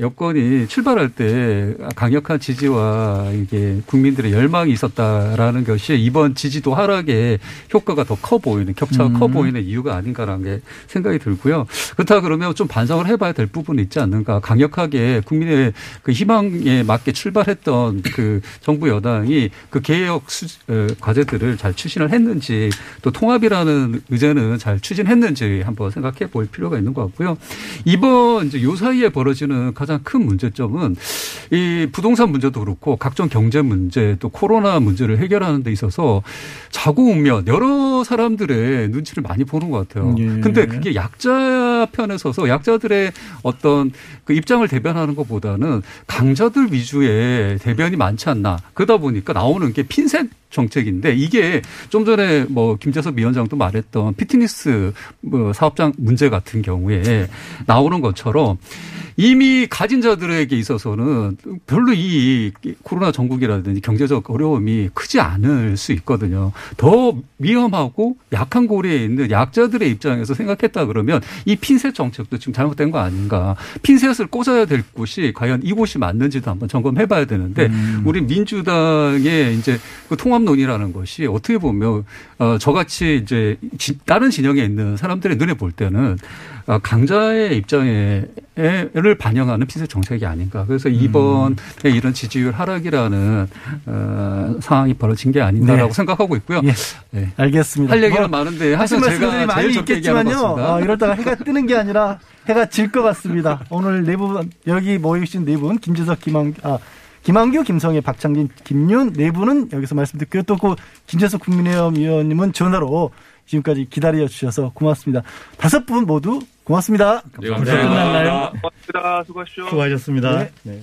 여건이 출발할 때 강력한 지지와 이게 국민들의 열망이 있었다라는 것이 이번 지지도 하락에 효과가 더 커 보이는 격차가 커 보이는 이유가 아닌가라는 게 생각이 들고요. 그렇다 그러면 좀 반성을 해봐야 될 부분이 있지 않는가. 강력하게 국민의 그 희망에 맞게 출발했던 그 정부 여당이 그 개혁 수, 어, 과제들을 잘 추진을 했는지 또 통합이라는 의제는 잘 추진했는지 한번 생각해 볼 필요가 있는 것 같고요. 이번 이제 요 사이에 벌어지는 가장 큰 문제점은 이 부동산 문제도 그렇고 각종 경제 문제 또 코로나 문제를 해결하는 데 있어서 자고우면 여러 사람들의 눈치를 많이 보는 것 같아요. 예. 근데 그게 약자 편에 서서 약자들의 어떤 그 입장을 대변하는 것보다는 강자들 위주의 대변이 많지 않나. 그러다 보니까 나오는 게 핀셋 정책인데 이게 좀 전에 뭐 김재섭 위원장도 말했던 피트니스 뭐 사업장 문제 같은 경우에 나오는 것처럼 이미 가진 자들에게 있어서는 별로 이 코로나 전국이라든지 경제적 어려움이 크지 않을 수 있거든요. 더 위험하고 약한 고리에 있는 약자들의 입장에서 생각했다 그러면 이 핀셋 정책도 지금 잘못된 거 아닌가. 핀셋을 꽂아야 될 곳이 과연 이곳이 맞는지도 한번 점검해 봐야 되는데 우리 민주당의 이제 그 통합론이라는 것이 어떻게 보면 어 저같이 이제 지- 다른 진영에 있는 사람들의 눈에 볼 때는 어, 강자의 입장에를 반영하는 핀셋 정책이 아닌가. 그래서 이번에 이런 지지율 하락이라는 어, 상황이 벌어진 게 아닌가라고 네. 생각하고 있고요. 예. 네. 알겠습니다. 할 얘기는 뭐 많은데 항상 말씀들이 많이 있겠지만요. 어, 이러다가 해가 뜨는 게 아니라 해가 질 것 같습니다. 오늘 네 분, 여기 모여주신 네 분, 김재석, 김한, 아, 김한규, 김성애, 박창진, 김윤 네 분은 여기서 말씀드렸고요. 또그 김재석 국민의힘 의원님은 전화로 지금까지 기다려 주셔서 고맙습니다. 다섯 분 모두 고맙습니다. 예, 감사합니다. 끝났나요? 고맙습니다. 수고하십시오. 수고하셨습니다. 네. 네.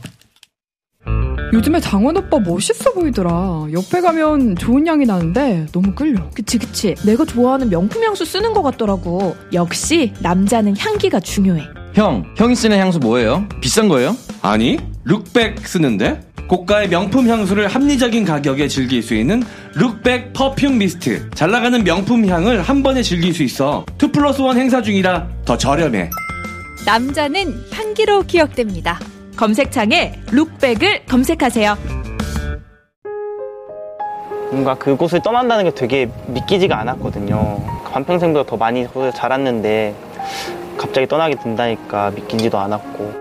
요즘에 장원 오빠 멋있어 보이더라. 옆에 가면 좋은 향이 나는데 너무 끌려. 그치 그치 내가 좋아하는 명품 향수 쓰는 것 같더라고 역시 남자는 향기가 중요해 형, 형이 쓰는 향수 뭐예요? 비싼 거예요? 아니, 룩백 쓰는데? 고가의 명품 향수를 합리적인 가격에 즐길 수 있는 룩백 퍼퓸 미스트. 잘 나가는 명품 향을 한 번에 즐길 수 있어. 2 플러스 1 행사 중이라 더 저렴해. 남자는 향기로 기억됩니다 검색창에 룩백을 검색하세요 뭔가 그곳을 떠난다는 게 되게 믿기지가 않았거든요. 반평생보다 더 많이 자랐는데 갑자기 떠나게 된다니까 믿기지도 않았고.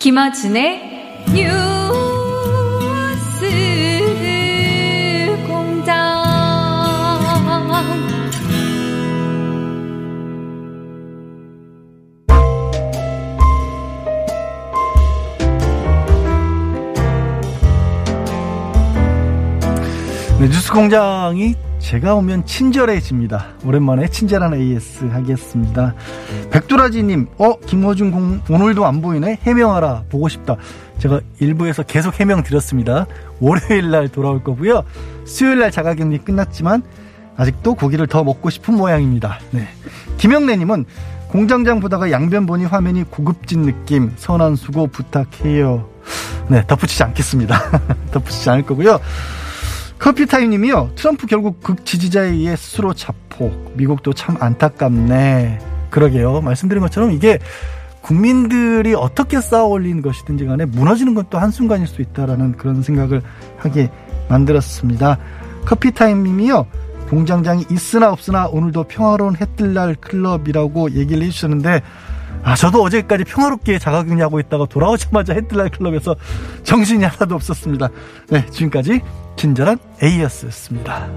김어준의 뉴스 공장. 네, 뉴스 공장이 제가 오면 친절해집니다. 오랜만에 친절한 AS 하겠습니다. 백두라지님, 어, 김호준 공, 오늘도 안 보이네? 해명하라. 보고 싶다. 제가 일부에서 계속 해명 드렸습니다. 월요일 날 돌아올 거고요. 수요일 날 자가격리 끝났지만, 아직도 고기를 더 먹고 싶은 모양입니다. 네. 김영래님은 공장장 보다가 양변 보니 화면이 고급진 느낌, 선한 수고 부탁해요. 네, 덧붙이지 않겠습니다. 덧붙이지 않을 거고요. 커피타임님이요. 트럼프 결국 극 지지자에 의해 스스로 자폭. 미국도 참 안타깝네. 그러게요. 말씀드린 것처럼 이게 국민들이 어떻게 쌓아 올린 것이든지 간에 무너지는 것도 한순간일 수 있다라는 그런 생각을 하게 만들었습니다. 커피타임 님이요. 공장장이 있으나 없으나 오늘도 평화로운 해뜰날 클럽이라고 얘기를 해주셨는데 아, 저도 어제까지 평화롭게 자가격리하고 있다가 돌아오자마자 해뜰날 클럽에서 정신이 하나도 없었습니다. 네, 지금까지 친절한 에이어스였습니다.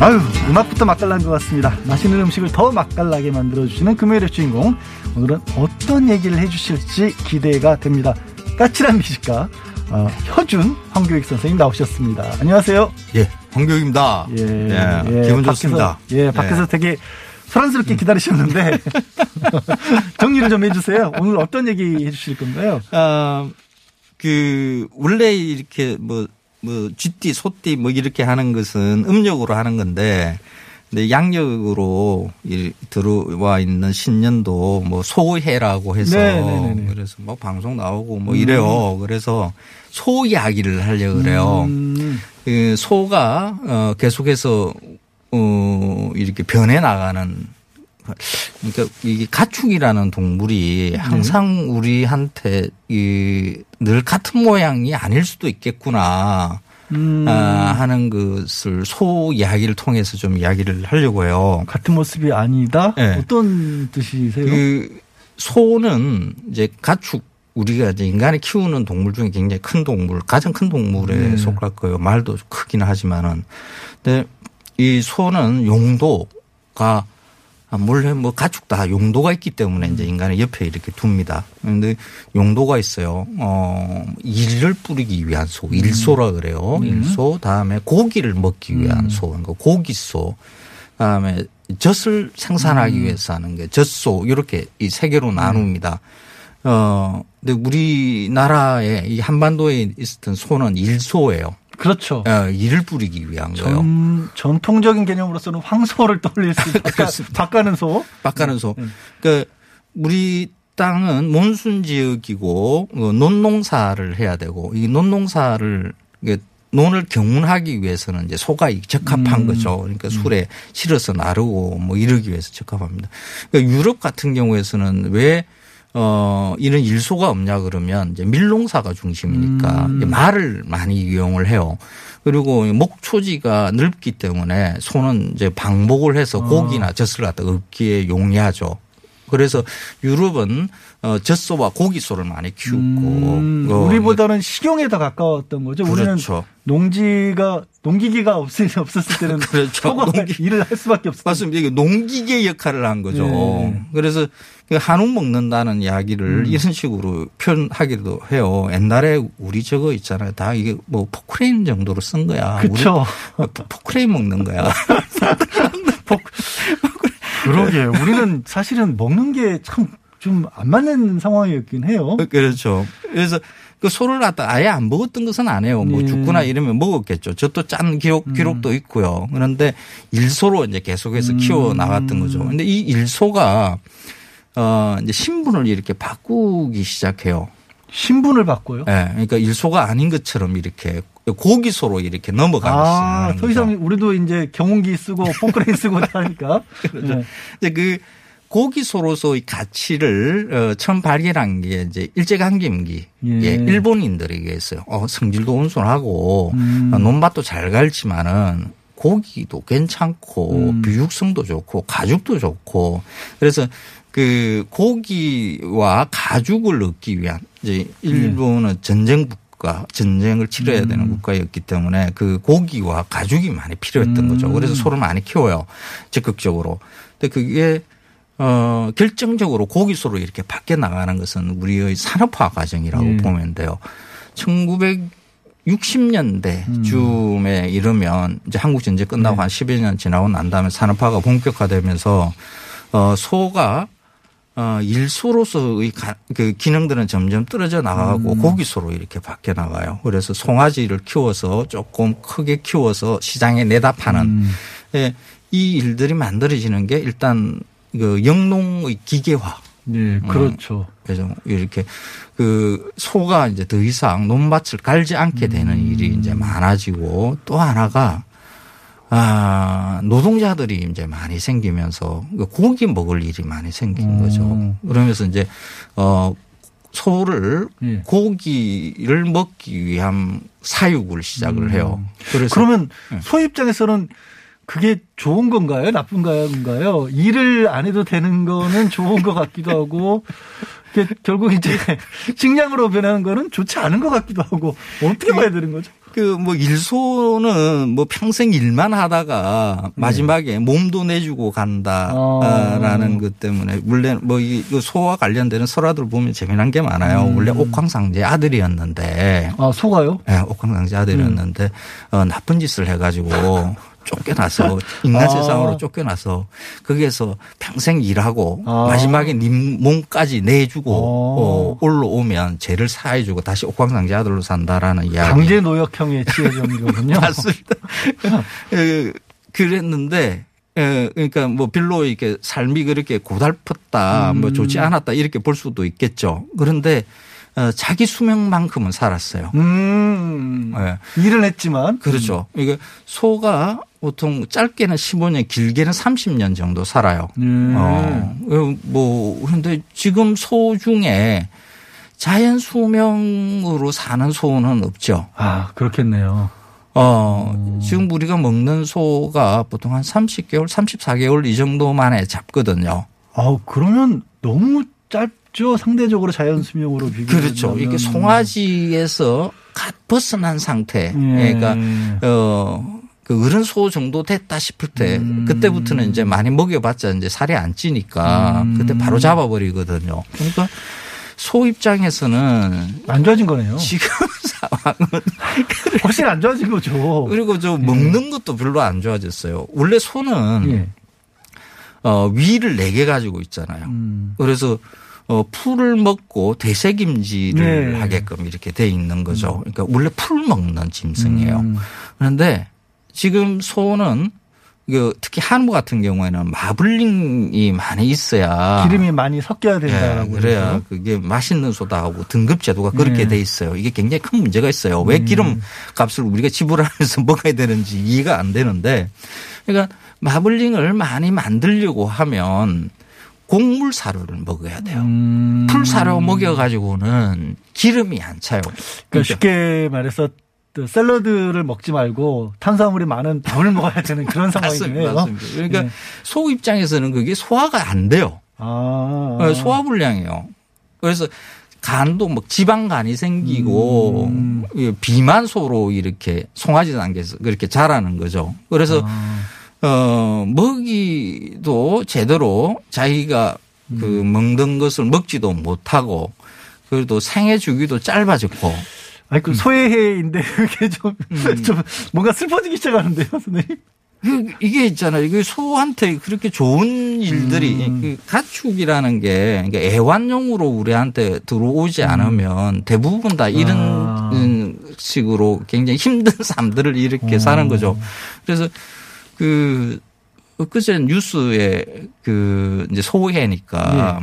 아유, 음악부터 맛깔난 것 같습니다. 맛있는 음식을 더 맛깔나게 만들어주시는 금요일의 주인공. 오늘은 어떤 얘기를 해주실지 기대가 됩니다. 까칠한 미식가, 어, 혀준 황교익 선생님 나오셨습니다. 안녕하세요. 예, 황교익입니다. 예, 예, 예, 기분 밖에서, 좋습니다. 예, 밖에서 예. 되게 소란스럽게 기다리셨는데, 정리를 좀 해주세요. 오늘 어떤 얘기 해주실 건가요? 어, 그, 원래 이렇게 뭐, 뭐, 쥐띠, 소띠 뭐 이렇게 하는 것은 음력으로 하는 건데, 근데 양력으로 이 들어와 있는 신년도 뭐 소해라고 해서 네, 네, 네, 네. 그래서 뭐 방송 나오고 뭐 이래요. 그래서 소 이야기를 하려고 그래요. 음, 그 소가 어 계속해서 어 이렇게 변해 나가는 그러니까 이게 가축이라는 동물이 항상 우리한테 이 늘 같은 모양이 아닐 수도 있겠구나. 음. 아, 하는 것을 소 이야기를 통해서 좀 이야기를 하려고 해요. 같은 모습이 아니다? 네. 어떤 뜻이세요? 그 소는 이제 가축 우리가 이제 인간이 키우는 동물 중에 굉장히 큰 동물, 가장 큰 동물에 네. 속할 거예요. 말도 크긴 하지만은. 근데 이 소는 용도가 아, 물론 뭐 가축 다 용도가 있기 때문에 이제 인간의 옆에 이렇게 둡니다. 그런데 용도가 있어요. 어, 일을 뿌리기 위한 소, 일소라 그래요. 일소, 다음에 고기를 먹기 위한 소, 그러니까 고기소, 다음에 젖을 생산하기 위해서 하는 게 젖소, 이렇게 이 세 개로 나눕니다. 어, 근데 우리나라에 이 한반도에 있었던 소는 일소예요. 그렇죠. 어, 일을 뿌리기 위한 거예요. 전, 전통적인 개념으로서는 황소를 떠올릴 수 있다. 바가는 소. 빡가는 소. 그러니까 우리 땅은 몬순 지역이고 어, 논농사를 해야 되고 이 논농사를 논을 경운하기 위해서는 이제 소가 적합한 음. 거죠. 그러니까 술에 실어서 나르고 뭐 이러기 위해서 적합합니다. 그러니까 유럽 같은 경우에서는 왜 어, 이런 일소가 없냐 그러면 이제 밀농사가 중심이니까 음. 말을 많이 이용을 해요. 그리고 목초지가 넓기 때문에 소는 이제 방목을 해서 어. 고기나 젖을 갖다 얻기에 용이하죠. 그래서 유럽은 어, 젖소와 고기소를 많이 키우고 음, 어, 우리보다는 식용에 더 가까웠던 거죠. 우리는 그렇죠. 농지가 농기기가 없을 없었을 때는 그렇죠. 소가 일을 할 수밖에 없었어요. 맞습니다. 이게 농기계 역할을 한 거죠. 네. 그래서 그 한우 먹는다는 이야기를 음. 이런 식으로 표현하기도 해요. 옛날에 우리 저거 있잖아요. 다 이게 뭐 포크레인 정도로 쓴 거야. 포- 포크레인 먹는 거야. 그러게요. 우리는 사실은 먹는 게 참 좀 안 맞는 상황이었긴 해요. 그렇죠. 그래서 그 소를 갖다 아예 안 먹었던 것은 아니에요. 뭐 예. 죽거나 이러면 먹었겠죠. 저도 짠 기록, 음. 기록도 있고요. 그런데 일소로 이제 계속해서 키워 나갔던 거죠. 근데 이 일소가 어 이제 신분을 이렇게 바꾸기 시작해요. 신분을 바꿔요? 예. 그러니까 일소가 아닌 것처럼 이렇게 고기소로 이렇게 넘어가는 아, 더 이상 우리도 이제 경운기 쓰고 포크레인 쓰고 하니까. 그렇죠. 네. 이제 그 고기소로서 의 가치를 어, 처음 발견한 게 이제 일제강점기 예. 예. 일본인들에게였어요. 어, 성질도 온순하고 음. 어, 논밭도 잘 갈지만은 고기도 괜찮고 음. 비육성도 좋고 가죽도 좋고 그래서 그 고기와 가죽을 얻기 위한 이제 일본은 전쟁 국가, 전쟁을 치러야 되는 음. 국가였기 때문에 그 고기와 가죽이 많이 필요했던 음. 거죠. 그래서 소를 많이 키워요. 적극적으로. 근데 그게 어, 결정적으로 고기소로 이렇게 밖에 나가는 것은 우리의 산업화 과정이라고 예. 보면 돼요. 1960년대 음. 쯤에 이르면 이제 한국 전쟁 끝나고 네. 한 10여 년 지나고 난 다음에 산업화가 본격화되면서 어, 소가 어, 일소로서의 가- 그 기능들은 점점 떨어져 나가고 음. 고기소로 이렇게 밖에 나가요. 그래서 송아지를 키워서 조금 크게 키워서 시장에 내다 파는 음. 예, 이 일들이 만들어지는 게 일단 그 영농의 기계화. 예, 그렇죠. 그래서 이렇게 그 소가 이제 더 이상 논밭을 갈지 않게 되는 음. 일이 이제 많아지고 또 하나가 아, 노동자들이 이제 많이 생기면서 그 고기 먹을 일이 많이 생긴 음. 거죠. 그러면서 이제 어 소를 예. 고기를 먹기 위한 사육을 시작을 해요. 그래서 그러면 예. 소 입장에서는 그게 좋은 건가요? 나쁜 건가요? 일을 안 해도 되는 거는 좋은 것 같기도 하고, 결국 이제 식량으로 변하는 거는 좋지 않은 것 같기도 하고, 어떻게 봐야 되는 거죠? 그 뭐 일소는 뭐 평생 일만 하다가 마지막에 몸도 내주고 간다라는 것 때문에 원래 뭐 이 소와 관련되는 설화들 보면 재미난 게 많아요. 음. 원래 옥황상제 아들이었는데 아, 소가요? 네, 옥황상제 아들이었는데 어, 나쁜 짓을 해가지고 쫓겨나서 인간 아. 세상으로 쫓겨나서 거기에서 평생 일하고 아. 마지막에 님 몸까지 내주고 어, 올라오면 죄를 사해주고 다시 옥황상제 아들로 산다라는 이야기. 강제 노역형에 취해진 거군요. 맞습니다. 예, 그랬는데 예, 그러니까 뭐 별로 이렇게 삶이 그렇게 고달팠다, 뭐 음. 좋지 않았다 이렇게 볼 수도 있겠죠. 그런데 어, 자기 수명만큼은 살았어요. 음. 예. 일은 했지만. 그렇죠. 이게 소가 보통 짧게는 15년, 길게는 30년 정도 살아요. 음. 어, 어, 뭐 그런데 지금 소 중에 자연 수명으로 사는 소는 없죠. 아, 그렇겠네요. 어, 지금 우리가 먹는 소가 보통 한 30개월, 34개월 이 정도 만에 잡거든요. 아, 그러면 너무 짧죠? 상대적으로 자연 수명으로 비교. 그렇죠. 이게 송아지에서 갓 벗어난 상태. 예. 그러니까, 어, 그 어른 소 정도 됐다 싶을 때 그때부터는 이제 많이 먹여봤자 이제 살이 안 찌니까 음. 그때 바로 잡아버리거든요. 그러니까 소 입장에서는 안 좋아진 거네요. 지금 상황은 훨씬 안 좋아진 거죠. 그리고 저 먹는 것도 별로 안 좋아졌어요. 원래 소는 예. 어, 위를 네 개 가지고 있잖아요. 음. 그래서 어, 풀을 먹고 되새김질을 네. 하게끔 이렇게 돼 있는 거죠. 그러니까 원래 풀 먹는 짐승이에요. 음. 그런데 지금 소는 그 특히 한우 같은 경우에는 마블링이 많이 있어야 기름이 많이 섞여야 예, 된다라고. 그래야 그래서. 그게 맛있는 소다 하고 등급 제도가 그렇게 네. 돼 있어요. 이게 굉장히 큰 문제가 있어요. 왜 음. 기름 값을 우리가 지불하면서 먹어야 되는지 이해가 안 되는데 그러니까 마블링을 많이 만들려고 하면 곡물 사료를 먹어야 돼요. 음. 풀 사료 먹여 가지고는 기름이 안 차요. 그러니까 쉽게 말해서 또 샐러드를 먹지 말고 탄수화물이 많은 밥을 먹어야 되는 그런 상황이네요. 맞습니다. 그러니까 네. 소 입장에서는 그게 소화가 안 돼요. 아. 네, 소화 불량이에요. 그래서 간도 뭐 지방간이 생기고 음. 이 비만소로 이렇게 송아지 단계에서 그렇게 자라는 거죠. 그래서 아. 어 먹이도 제대로 자기가 그 음. 먹는 것을 먹지도 못하고 그래도 생애 주기도 짧아졌고 아니, 그 소외해인데 그게 좀, 좀 뭔가 슬퍼지기 시작하는데요, 선생님? 그 이게 있잖아요. 이게 소한테 그렇게 좋은 일들이 음. 그 가축이라는 게 그러니까 애완용으로 우리한테 들어오지 않으면 대부분 다 이런 음. 아. 음, 식으로 굉장히 힘든 삶들을 이렇게 어. 사는 거죠. 그래서 그 엊그제 뉴스에 그 이제 소해니까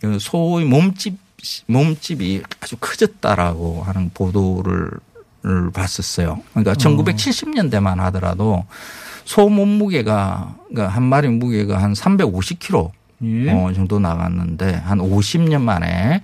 그 소의 몸집 몸집이 아주 커졌다라고 하는 보도를 를 봤었어요. 그러니까 1970년대만 하더라도 소 몸무게가 그러니까 한 마리 무게가 한 350kg 예. 어, 정도 나갔는데 한 50년 만에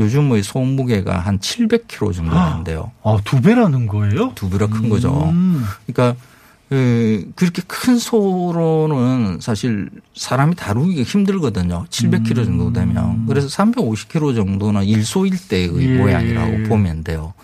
요즘의 소 무게가 한 700kg 정도 된대요. 아, 두 배라는 거예요? 두 배로 큰 거죠. 음. 그러니까 그 그렇게 큰 소로는 사실 사람이 다루기가 힘들거든요. 700kg 정도 되면. 그래서 350kg 정도는 일소일대의 예. 모양이라고 보면 돼요.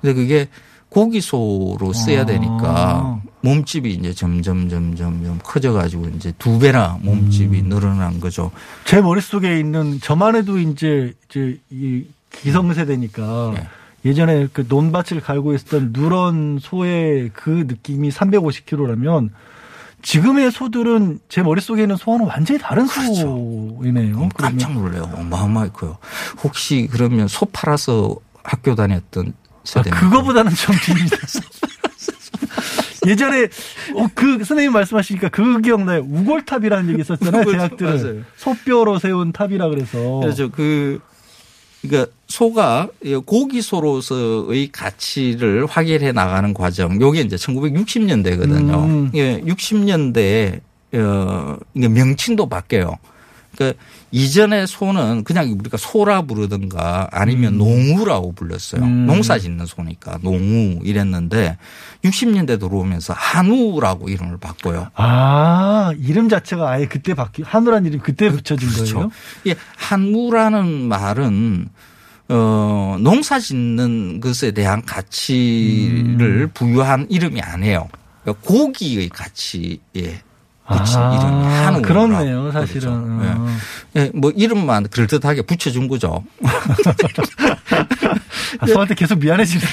근데 그게 고기소로 써야 아. 되니까 몸집이 이제 점점 점 점 점 커져 가지고 이제 두 배나 몸집이 음. 늘어난 거죠. 제 머릿속에 있는 저만 해도 이제 이제 이 기성세대니까 네. 예전에 그 논밭을 갈고 있었던 누런 소의 그 느낌이 350kg라면 지금의 소들은 제 머릿속에 있는 소와는 완전히 다른 소이네요. 어, 깜짝 놀래요. 어마어마하게 커요. 혹시 그러면 소 팔아서 학교 다녔던 아, 세대? 그거보다는 좀 깁니다. 예전에 어, 그 선생님 말씀하시니까 그 기억나요. 우골탑이라는 얘기 있었잖아요. 대학들은. 소뼈로 세운 탑이라 그래서. 그래서 그 그러니까 소가 고기소로서의 가치를 확인해 나가는 과정. 요게 이제 1960년대거든요. 음. 예, 60년대에 어 명칭도 바뀌어요. 그러니까 이전에 소는 그냥 우리가 소라 부르든가 아니면 농우라고 불렀어요. 음. 농사 짓는 소니까 농우 이랬는데 60년대 들어오면서 한우라고 이름을 바꿔요. 아, 이름 자체가 아예 그때 바뀌, 한우란 이름 그때 붙여진 거예요? 이 한우라는 말은 어 농사 짓는 것에 대한 가치를 부여한 이름이 아니에요. 그러니까 고기의 가치에 붙인 아, 이름이 한우. 그렇네요, 사실은. 어. 예, 뭐 이름만 그럴듯하게 붙여준 거죠. 아, 소한테 계속 미안해지는데.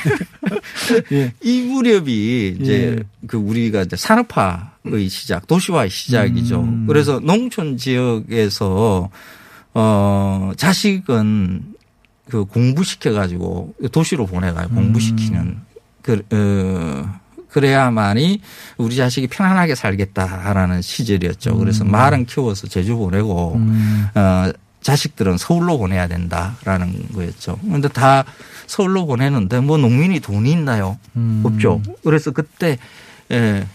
예. 이 무렵이 이제 예. 그 우리가 이제 산업화의 시작, 도시화의 시작이죠. 음. 그래서 농촌 지역에서 어 자식은 그 공부시켜 가지고 도시로 보내가요. 음. 공부시키는 그 어. 그래야만이 우리 자식이 편안하게 살겠다라는 시절이었죠. 그래서 음. 말은 키워서 제주 보내고 음. 어, 자식들은 서울로 보내야 된다라는 거였죠. 그런데 다 서울로 보내는데 뭐 농민이 돈이 있나요? 음. 없죠. 그래서 그때 에, 에,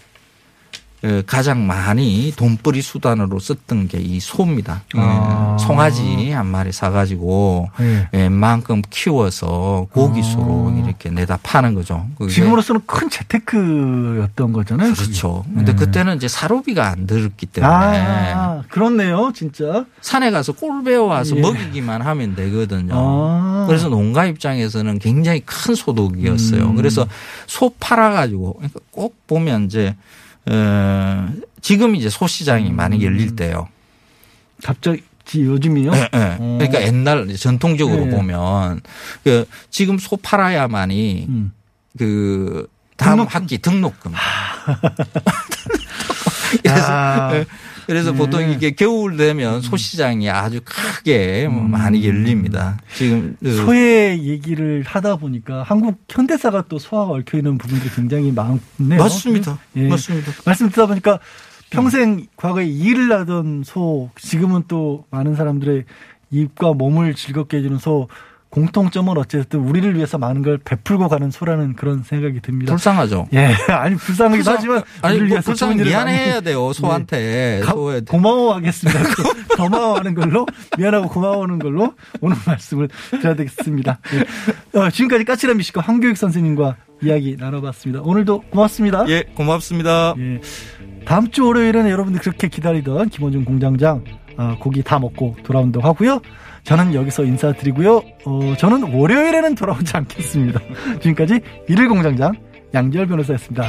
가장 많이 돈벌이 수단으로 썼던 게 이 소입니다. 예, 아. 송아지 한 마리 사가지고 예. 웬만큼 키워서 고기수로 이렇게 내다 파는 거죠. 지금으로서는 큰 재테크였던 거잖아요. 그렇죠. 근데 예. 그때는 이제 사료비가 안 들었기 때문에 아, 그렇네요, 진짜. 산에 가서 꼴 베어 와서 예. 먹이기만 하면 되거든요. 아. 그래서 농가 입장에서는 굉장히 큰 소득이었어요. 음. 그래서 소 팔아가지고 그러니까 꼭 보면 이제 어, 지금 이제 소 시장이 많이 열릴 때요. 갑자기 요즘이요? 예, 예. 어. 그러니까 옛날 전통적으로 예. 보면 그 지금 소 팔아야만이 음. 그 다음 학기 등록금. 그래서 아. 예. 그래서 네. 보통 이게 겨울 되면 소시장이 아주 크게 뭐 많이 열립니다. 지금 그 음. 소의 얘기를 하다 보니까 한국 현대사가 또 소화가 얽혀 있는 부분들이 굉장히 많네요. 맞습니다. 예. 맞습니다. 말씀 듣다 보니까 평생 과거에 일을 하던 소, 지금은 또 많은 사람들의 입과 몸을 즐겁게 해주는 소, 공통점은 어쨌든 우리를 위해서 많은 걸 베풀고 가는 소라는 그런 생각이 듭니다. 불쌍하죠. 예, 아니 불쌍하기도 불쌍- 하지만 아니, 우리를 뭐 위해서 불쌍 미안해야 많이- 돼요, 소한테. 네. 가- 소에 고마워하겠습니다. 고마워하는 걸로 미안하고 고마워하는 걸로 오늘 말씀을 드려야 되겠습니다. 예. 어, 지금까지 까칠한 미식가 황교익 선생님과 이야기 나눠봤습니다. 오늘도 고맙습니다. 예, 고맙습니다. 예. 다음 주 월요일에는 여러분들 그렇게 기다리던 김원준 공장장 아, 고기 다 먹고 돌아온다고 하고요. 저는 여기서 인사드리고요. 어, 저는 월요일에는 돌아오지 않겠습니다. 지금까지 일일 공장장 양지열 변호사였습니다.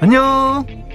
안녕!